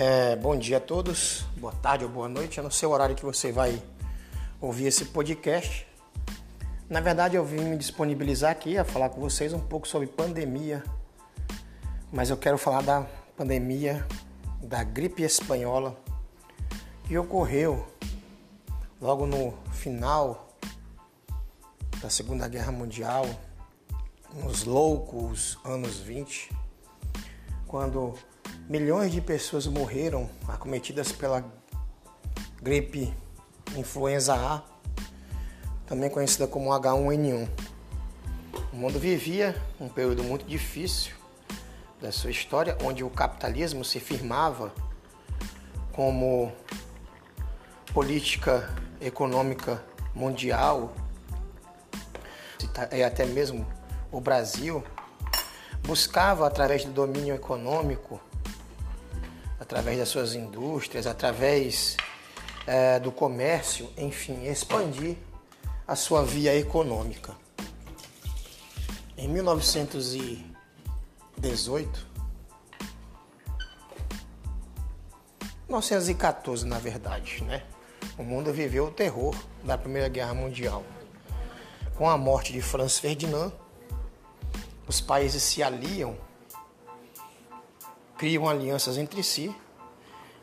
É, bom dia a todos, boa tarde ou boa noite. Eu não sei o horário que você vai ouvir esse podcast. Na verdade, eu vim me disponibilizar aqui a falar com vocês um pouco sobre pandemia, mas eu quero falar da pandemia da gripe espanhola que ocorreu logo no final da Segunda Guerra Mundial, nos loucos anos 20, quando milhões de pessoas morreram acometidas pela gripe influenza A, também conhecida como H1N1. O mundo vivia um período muito difícil da sua história, onde o capitalismo se firmava como política econômica mundial e até mesmo o Brasil buscava através do domínio econômico através das suas indústrias, através é, do comércio, enfim, expandir a sua via econômica. Em 1918, 1914 na verdade, né? O mundo viveu o terror da Primeira Guerra Mundial. Com a morte de Franz Ferdinand, os países se aliam criam alianças entre si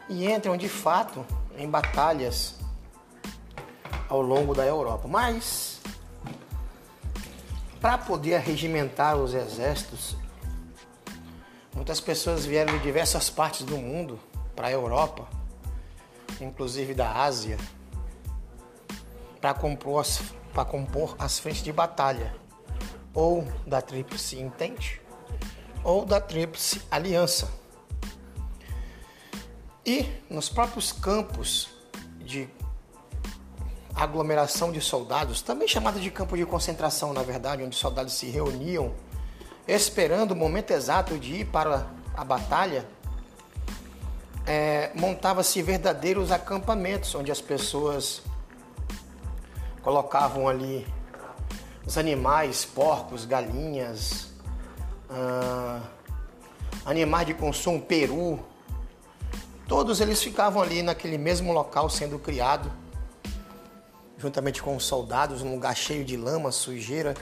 e entram de fato em batalhas ao longo da Europa. Mas para poder regimentar os exércitos, muitas pessoas vieram de diversas partes do mundo para a Europa, inclusive da Ásia, para compor, as, compor as frentes de batalha, ou da Tríplice Entente, ou da Tríplice Aliança. E nos próprios campos de aglomeração de soldados, também chamado de campo de concentração, na verdade, onde os soldados se reuniam esperando o momento exato de ir para a batalha, é, montava-se verdadeiros acampamentos onde as pessoas colocavam ali os animais, porcos, galinhas, ah, animais de consumo, peru, Todos eles ficavam ali naquele mesmo local sendo criado, juntamente com os soldados, num lugar cheio de lama, sujeira,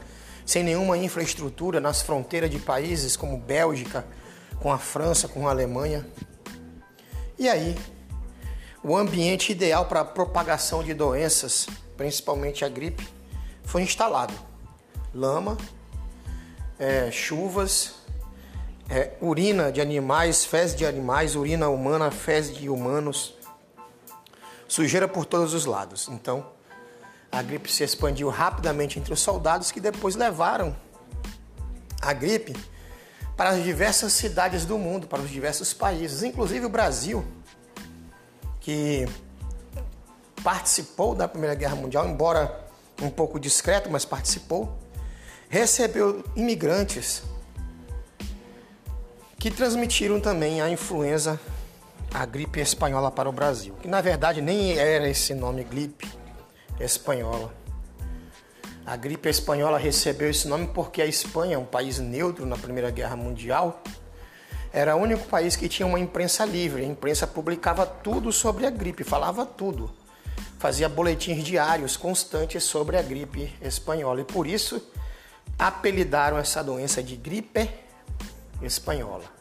sem nenhuma infraestrutura nas fronteiras de países como Bélgica, com a França, com a Alemanha. E aí, o ambiente ideal para a propagação de doenças, principalmente a gripe, foi instalado. Lama, é, chuvas é, urina de animais, fezes de animais, urina humana, fezes de humanos, sujeira por todos os lados. Então, a gripe se expandiu rapidamente entre os soldados que depois levaram a gripe para as diversas cidades do mundo, para os diversos países, inclusive o Brasil, que participou da Primeira Guerra Mundial, embora um pouco discreto, mas participou, recebeu imigrantes que transmitiram também a influenza, a gripe espanhola para o Brasil. Que na verdade nem era esse nome gripe espanhola. A gripe espanhola recebeu esse nome porque a Espanha, um país neutro na Primeira Guerra Mundial, era o único país que tinha uma imprensa livre. A imprensa publicava tudo sobre a gripe, falava tudo. Fazia boletins diários constantes sobre a gripe espanhola e por isso apelidaram essa doença de gripe espanhola.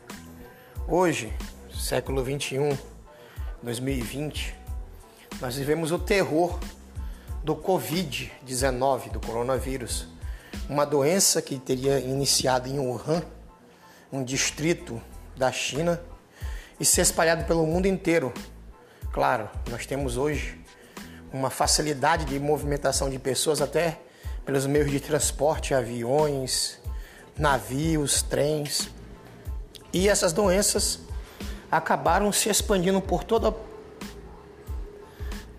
Hoje, século 21, 2020, nós vivemos o terror do Covid-19, do coronavírus, uma doença que teria iniciado em Wuhan, um distrito da China, e se espalhado pelo mundo inteiro. Claro, nós temos hoje uma facilidade de movimentação de pessoas até pelos meios de transporte, aviões, navios, trens. E essas doenças acabaram se expandindo por toda,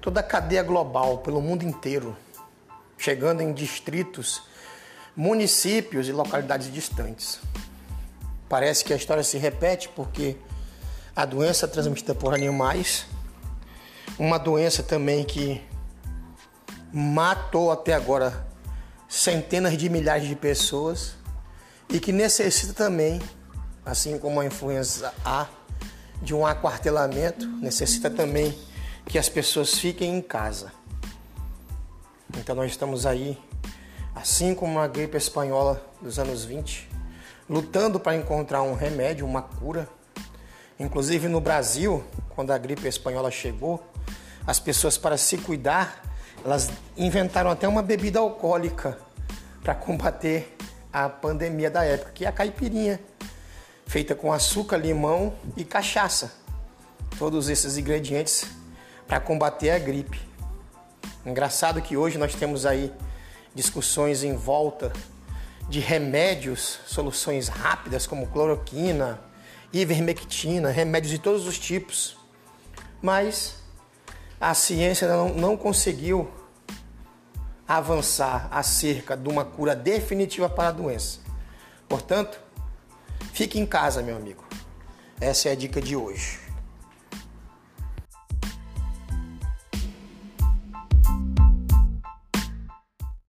toda a cadeia global, pelo mundo inteiro, chegando em distritos, municípios e localidades distantes. Parece que a história se repete porque a doença transmitida por animais, uma doença também que matou até agora centenas de milhares de pessoas e que necessita também assim como a influenza A de um aquartelamento, necessita também que as pessoas fiquem em casa. Então nós estamos aí, assim como a gripe espanhola dos anos 20, lutando para encontrar um remédio, uma cura. Inclusive no Brasil, quando a gripe espanhola chegou, as pessoas para se cuidar, elas inventaram até uma bebida alcoólica para combater a pandemia da época, que é a caipirinha, feita com açúcar, limão e cachaça. Todos esses ingredientes para combater a gripe. Engraçado que hoje nós temos aí discussões em volta de remédios, soluções rápidas como cloroquina, ivermectina, remédios de todos os tipos. Mas a ciência não, não conseguiu avançar acerca de uma cura definitiva para a doença. Portanto, fique em casa, meu amigo. Essa é a dica de hoje.